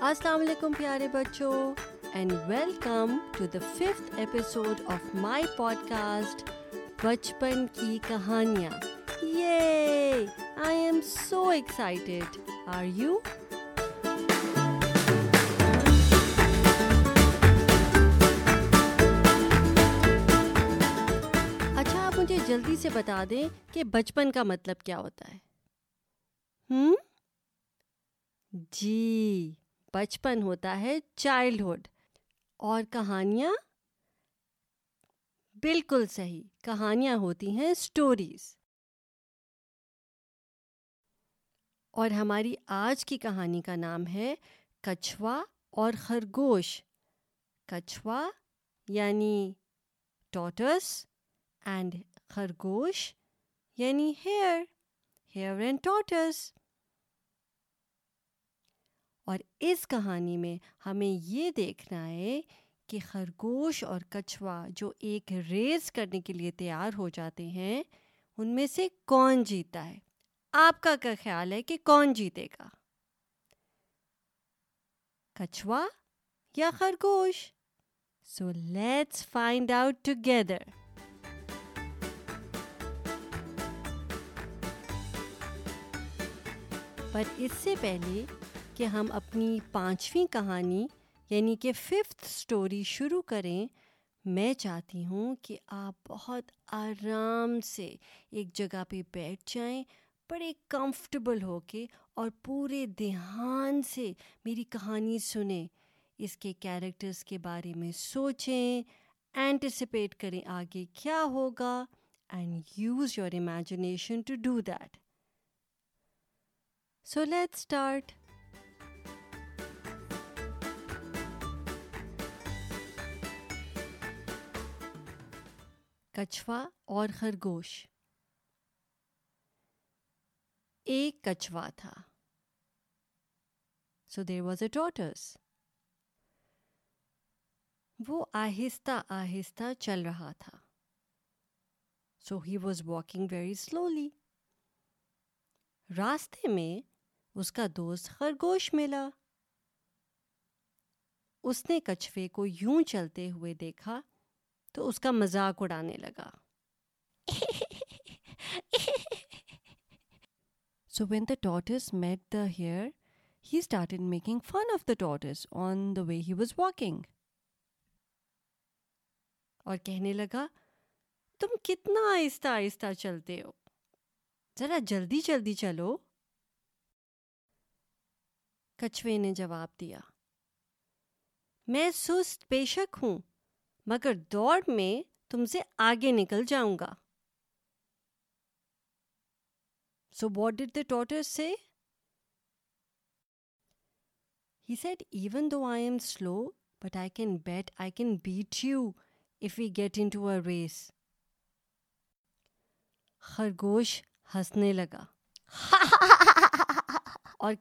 السلام علیکم پیارے بچوں and welcome to the fifth episode of my podcast بچپن کی کہانیاں یہ I am so excited are you اچھا آپ مجھے جلدی سے بتا دیں کہ بچپن کا مطلب کیا ہوتا ہے؟ ہوں جی۔ بچپن ہوتا ہے چائلڈہڈ اور کہانیاں بالکل صحیح، کہانیاں ہوتی ہیں اسٹوریز اور ہماری آج کی کہانی کا نام ہے کچھوا اور خرگوش۔ کچھوا یعنی ٹوٹس اینڈ خرگوش یعنی ہیئر ہیئر اینڈ ٹوٹس اور اس کہانی میں ہمیں یہ دیکھنا ہے کہ خرگوش اور کچھوا جو ایک ریس کرنے کے لیے تیار ہو جاتے ہیں، ان میں سے کون جیتا ہے؟ آپ کا کیا خیال ہے کہ کون جیتے گا؟ کچھوا یا خرگوش؟ So let's find out together پر اس سے پہلے کہ ہم اپنی پانچویں کہانی یعنی کہ ففتھ اسٹوری شروع کریں۔ میں چاہتی ہوں کہ آپ بہت آرام سے ایک جگہ پہ بیٹھ جائیں، بڑے کمفرٹیبل ہو کے اور پورے دھیان سے میری کہانی سنیں۔ اس کے کیریکٹرس کے بارے میں سوچیں اینٹیسپیٹ کریں آگے کیا ہوگا and use your imagination to do that so let start کچھوا اور خرگوش۔ ایک کچھوا تھا۔ سو دیر واز اے ٹوٹس وہ آہستہ آہستہ چل رہا تھا۔ So he was walking very slowly راستے میں اس کا دوست خرگوش ملا۔ اس نے کچھوے کو یوں چلتے ہوئے دیکھا تو اس کا مذاق اڑانے لگا۔ So when the tortoise met the hare he started making fun of the tortoise on the way he was walking اور کہنے لگا تم کتنا آہستہ آہستہ چلتے ہو۔ ذرا جلدی جلدی چلو۔ کچھوے نے جواب دیا میں سست بے شک ہوں۔ مگر دوڑ میں تم سے آگے نکل جاؤں گا۔ So what did the tortoise say he said even though I am slow but I can beat I can beat you if you get in to a race خرگوش ہنسنے لگا۔ اور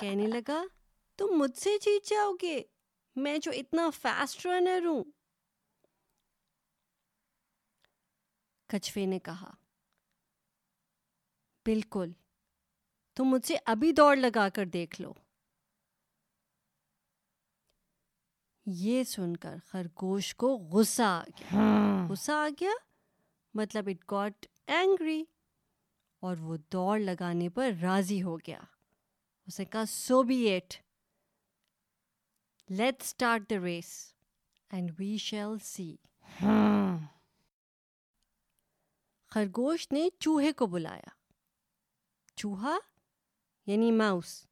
کہنے لگا، تم مجھ سے جیت جاؤ گے۔ میں جو اتنا فاسٹ رنر ہوں کچھوے نے کہا بالکل تم مجھ سے ابھی دوڑ لگا کر دیکھ لو۔ یہ سن کر خرگوش کو غصہ آ گیا۔ غصہ آ گیا؟ مطلب اٹ گاٹ اینگری اور وہ دوڑ لگانے پر راضی ہو گیا۔ اسے کہا so be it let start the race and we shall see خرگوش نے چوہے کو بلایا۔ چوہا یعنی ماؤس،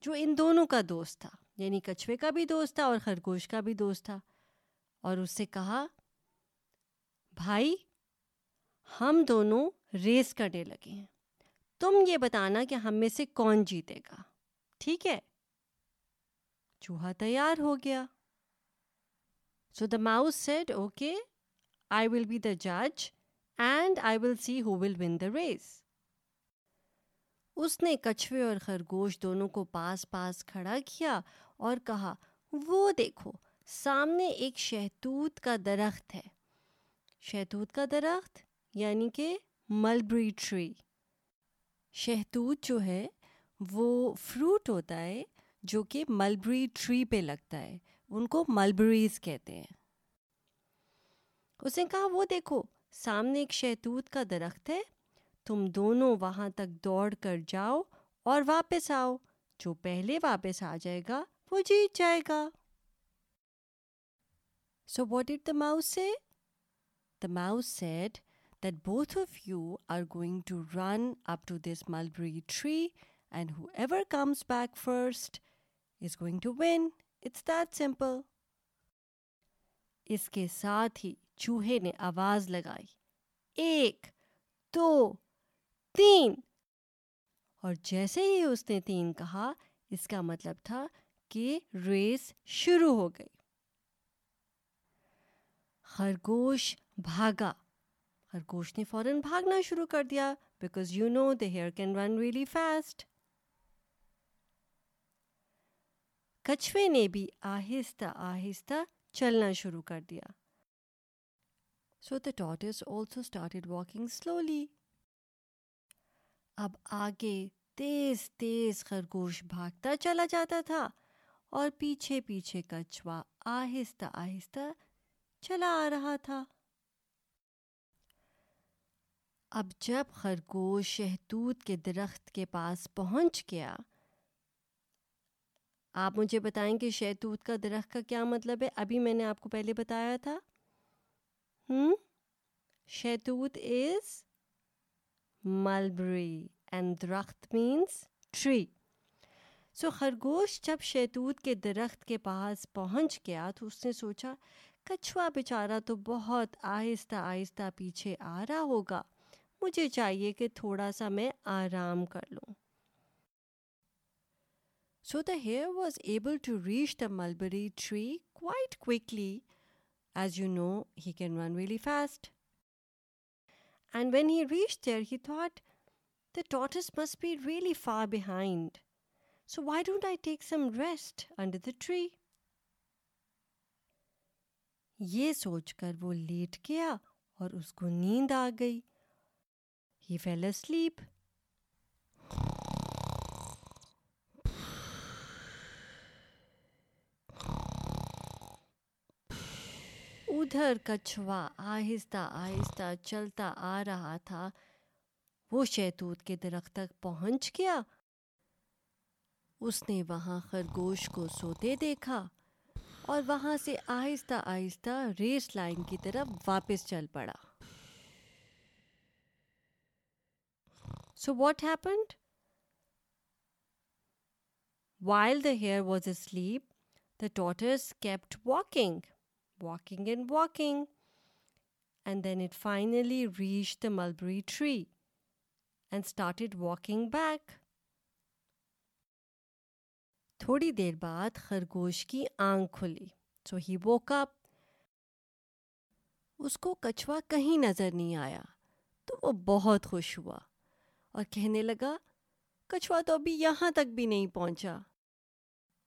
جو ان دونوں کا دوست تھا یعنی کچھوے کا بھی دوست تھا اور خرگوش کا بھی دوست تھا۔ اور اس سے کہا، بھائی، ہم دونوں ریس کرنے لگے ہیں۔ تم یہ بتانا کہ ہم میں سے کون جیتے گا۔ ٹھیک ہے؟ چوہا تیار ہو گیا۔ So the mouse said okay I will be the جج and I will see who will win the race اس نے کچھوے اور خرگوش دونوں کو پاس پاس کھڑا کیا اور کہا وہ دیکھو سامنے ایک شہتوت کا درخت ہے شہتوت کا درخت یعنی کہ ملبری ٹری شہتوت جو ہے وہ فروٹ ہوتا ہے جو کہ ملبری ٹری پہ لگتا ہے ان کو ملبریز کہتے ہیں اس نے کہا وہ دیکھو سامنے ایک شہتوت کا درخت ہے۔ تم دونوں وہاں تک دوڑ کر جاؤ اور واپس آؤ۔ جو پہلے واپس آ جائے گا، وہ جیت جائے گا۔ So what did the mouse say the mouse said that both of you are going to run up to this mulberry tree and whoever comes back first is going to win it's that simple اس کے ساتھ ہی چوہے نے آواز لگائی۔ ایک، دو، تین۔ اور جیسے ہی اس نے تین کہا، اس کا مطلب تھا کہ ریس شروع ہو گئی۔ خرگوش بھاگا۔ خرگوش نے فوراً بھاگنا شروع کر دیا because you know the hare can run really fast کچھوے نے بھی آہستہ آہستہ چلنا شروع کر دیا۔ So the tortoise also started walking slowly اب آگے تیز تیز خرگوش بھاگتا چلا جاتا تھا اور پیچھے پیچھے کچھوا آہستہ آہستہ چلا آ رہا تھا اب جب خرگوش شہتوت کے درخت کے پاس پہنچ گیا آپ مجھے بتائیں کہ شہتوت کا درخت کا کیا مطلب ہے ابھی میں نے آپ کو پہلے بتایا تھا ہوں شہتوت از ملبری اینڈ درخت مینس ٹری سو خرگوش جب شہتوت کے درخت کے پاس پہنچ گیا تو اس نے سوچا کچھوا بیچارہ تو بہت آہستہ آہستہ پیچھے آ رہا ہوگا مجھے چاہیے کہ تھوڑا سا میں آرام کر لوں so the hare was able to reach the mulberry tree quite quickly as you know he can run really fast and when he reach there he thought the tortoise must be really far behind so why don't I take some rest under the tree یہ سوچ کر وہ late گیا اور اس کو نیند آ گئی ہی فیل asleep ادھر کچھوا، آہستہ آہستہ چلتا آ رہا تھا۔ وہ شہتوت کے درخت تک پہنچ گیا۔ اس نے وہاں خرگوش کو سوتے دیکھا اور وہاں سے آہستہ آہستہ ریس لائن کی طرف واپس چل پڑا۔ So what happened while the hare was asleep the tortoise kept walking walking and walking and then it finally reach the mulberry tree and started walking back تھوڑی دیر بعد خرگوش کی آنکھ کھلی سو ہی ووک اپ اس کو کچھوا کہیں نظر نہیں آیا، تو وہ بہت خوش ہوا اور کہنے لگا، کچھوا تو ابھی یہاں تک بھی نہیں پہنچا۔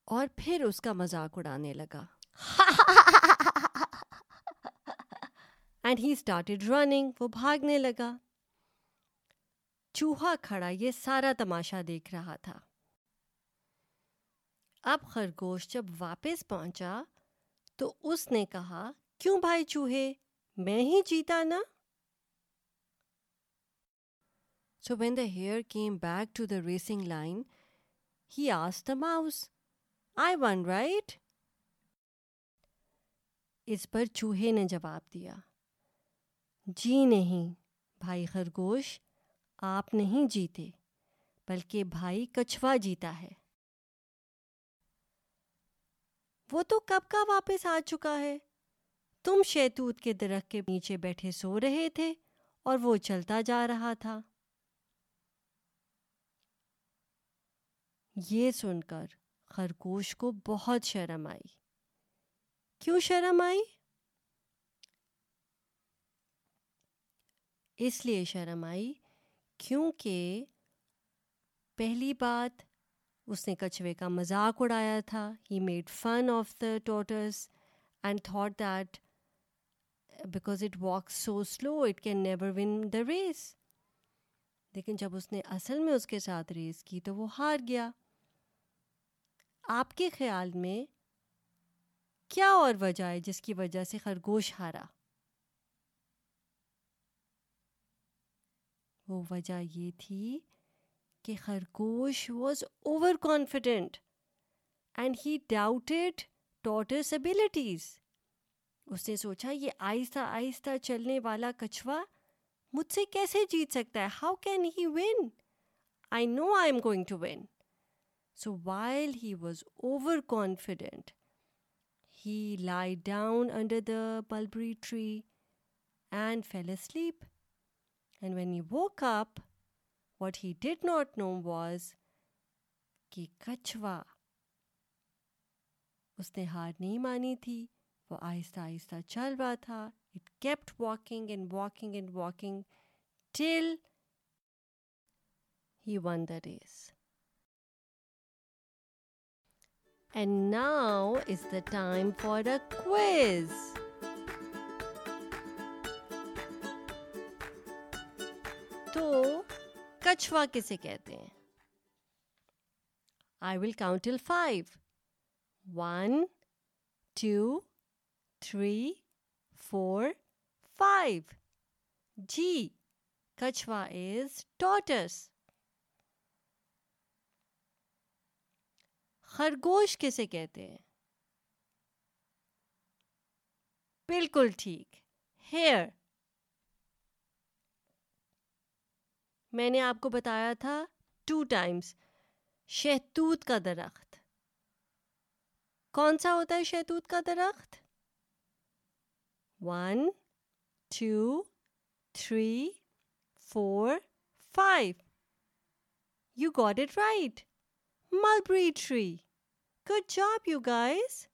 اور پھر اس کا مذاق اڑانے لگا۔ اینڈ ہی اسٹارٹیڈ رننگ وہ بھاگنے لگا۔ چوہا کھڑا، یہ سارا تماشا دیکھ رہا تھا۔ اب خرگوش جب واپس پہنچا تو اس نے کہا، کیوں بھائی چوہے، میں ہی جیتا نا؟ So when the hare came back to the racing line he as the mouse I won right اس پر چوہے نے جواب دیا جی نہیں، بھائی خرگوش، آپ نہیں جیتے، بلکہ بھائی کچھوا جیتا ہے۔ وہ تو کب کا واپس آ چکا ہے؟ تم شیتوت کے درخت کے نیچے بیٹھے سو رہے تھے اور وہ چلتا جا رہا تھا۔ یہ سن کر خرگوش کو بہت شرم آئی۔ کیوں شرم آئی؟ اس لیے شرم آئی کیونکہ پہلی بات اس نے کچھوے کا مذاق اڑایا تھا۔ He made fun of the tortoise and thought that because it walk so slow it can never win the race لیکن جب اس نے اصل میں اس کے ساتھ ریس کی تو وہ ہار گیا۔ آپ کے خیال میں کیا اور وجہ ہے جس کی وجہ سے خرگوش ہارا؟ وہ وجہ یہ تھی کہ خرگوش was overconfident and he doubted tortoise abilities اس نے سوچا، یہ آہستہ آہستہ چلنے والا کچھوا مجھ سے کیسے جیت سکتا ہے؟ How can he win I know I am going to win so while he was over confident he lay down under the mulberry tree and fell asleep and when you woke up what he did not know was کہ کچھوا اس نے ہار نہیں مانی تھی وہ آہستہ آہستہ چل رہا تھا it kept walking and walking and walking till he won the race and now is the time for a quiz تو کچھوا کسے کہتے ہیں I will count till five one two three four five جی کچھوا از ٹوٹس خرگوش کسے کہتے ہیں؟ بالکل ٹھیک۔ ہیئر۔ میں نے آپ کو بتایا تھا ٹو ٹائمس شہتوت کا درخت۔ کون سا ہوتا ہے شہتوت کا درخت؟ One, two, three, four, five. You got it right. Mulberry tree good job you guys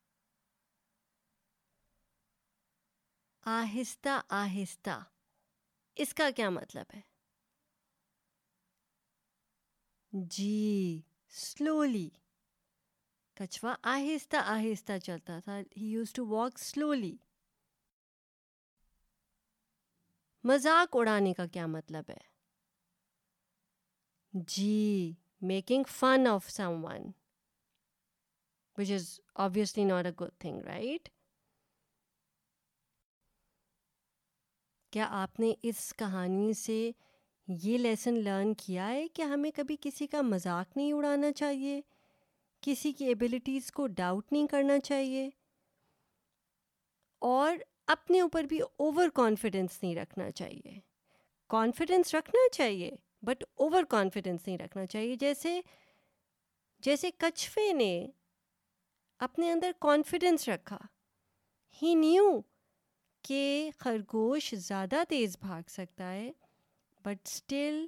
آہستہ آہستہ اس کا کیا مطلب ہے جی سلولی کچھوا آہستہ آہستہ چلتا تھا he use to walk slowly مذاق اڑانے کا کیا مطلب ہے جی making fun of someone which is obviously not a good thing right کیا آپ نے اس کہانی سے یہ لیسن لرن کیا ہے کہ ہمیں کبھی کسی کا مذاق نہیں اڑانا چاہیے کسی کی ایبلٹیز کو ڈاؤٹ نہیں کرنا چاہیے اور اپنے اوپر بھی اوور کانفیڈینس نہیں رکھنا چاہیے کانفیڈینس رکھنا چاہیے بٹ اوور کانفیڈینس نہیں رکھنا چاہیے۔ جیسے جیسے کچھوے نے اپنے اندر کانفیڈینس رکھا ہی نیو کہ خرگوش زیادہ تیز بھاگ سکتا ہے but still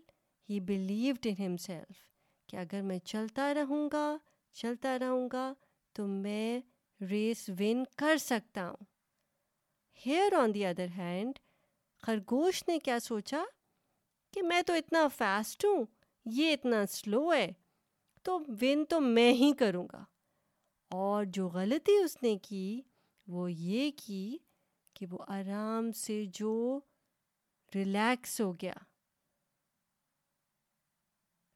he believed in himself کہ اگر میں چلتا رہوں گا، چلتا رہوں گا تو میں ریس ون کر سکتا ہوں۔ Hare on the other hand خرگوش نے کیا سوچا؟ کہ میں تو اتنا فاسٹ ہوں، یہ اتنا سلو ہے، تو ون تو میں ہی کروں گا۔ اور جو غلطی اس نے کی، وہ یہ کی کہ وہ آرام سے جو ریلیکس ہو گیا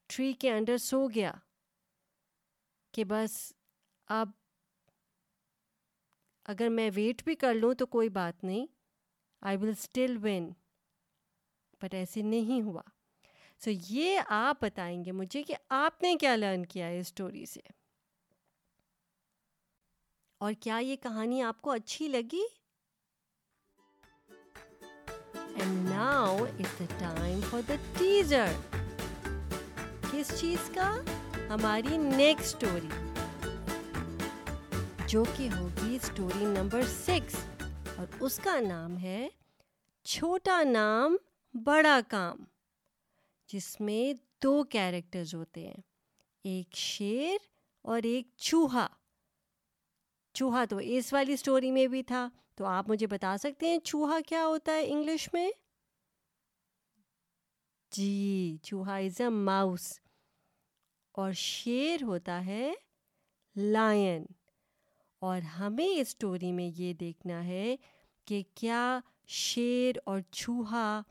ٹری کے انڈر سو گیا کہ بس اب اگر میں ویٹ بھی کر لوں تو کوئی بات نہیں I will still win but ایسے نہیں ہوا سو so یہ آپ بتائیں گے مجھے کہ آپ نے کیا لرن کیا ہے اسٹوری سے اور کیا یہ کہانی آپ کو اچھی لگی and now is the time for the teaser کس چیز کا ہماری نیکسٹ اسٹوری جو کہ ہوگی اسٹوری نمبر سکس اور اس کا نام ہے چھوٹا نام بڑا کام، جس میں دو کیریکٹرز ہوتے ہیں، ایک شیر اور ایک چوہا۔ چوہا تو اس والی اسٹوری میں بھی تھا، تو آپ مجھے بتا سکتے ہیں چوہا کیا ہوتا ہے انگلش میں؟ جی چوہا از اے ماؤس اور شیر ہوتا ہے لائن اور ہمیں اس اسٹوری میں یہ دیکھنا ہے کہ کیا شیر اور چوہا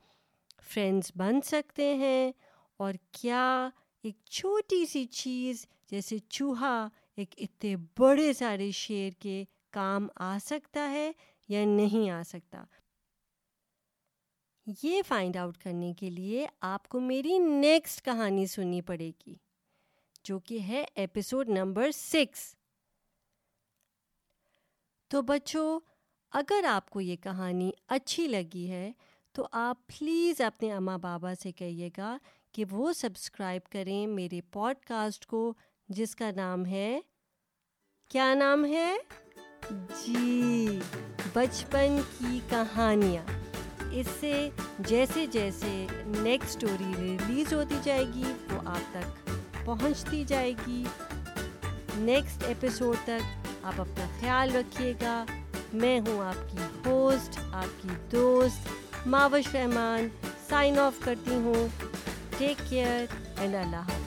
فرینڈس بن سکتے ہیں اور کیا ایک چھوٹی سی چیز جیسے چوہا ایک اتنے بڑے سارے شعر کے کام آ سکتا ہے یا نہیں آ سکتا؟ یہ فائنڈ آؤٹ کرنے کے لیے آپ کو میری نیکسٹ کہانی سننی پڑے گی، جو کہ ہے ایپیسوڈ نمبر سکس تو بچوں، اگر آپ کو یہ کہانی اچھی لگی ہے تو آپ پلیز اپنے اماں بابا سے کہیے گا کہ وہ سبسکرائب کریں میرے پوڈ کاسٹ کو، جس کا نام ہے، کیا نام ہے؟ جی بچپن کی کہانیاں۔ اس سے جیسے جیسے نیکسٹ اسٹوری ریلیز ہوتی جائے گی وہ آپ تک پہنچتی جائے گی نیکسٹ ایپیسوڈ تک آپ اپنا خیال رکھیے گا۔ میں ہوں آپ کی ہوسٹ آپ کی دوست ماوش رحمان سائن آف کرتی ہوں. ٹیک کیئر اینڈ اللہ حافظ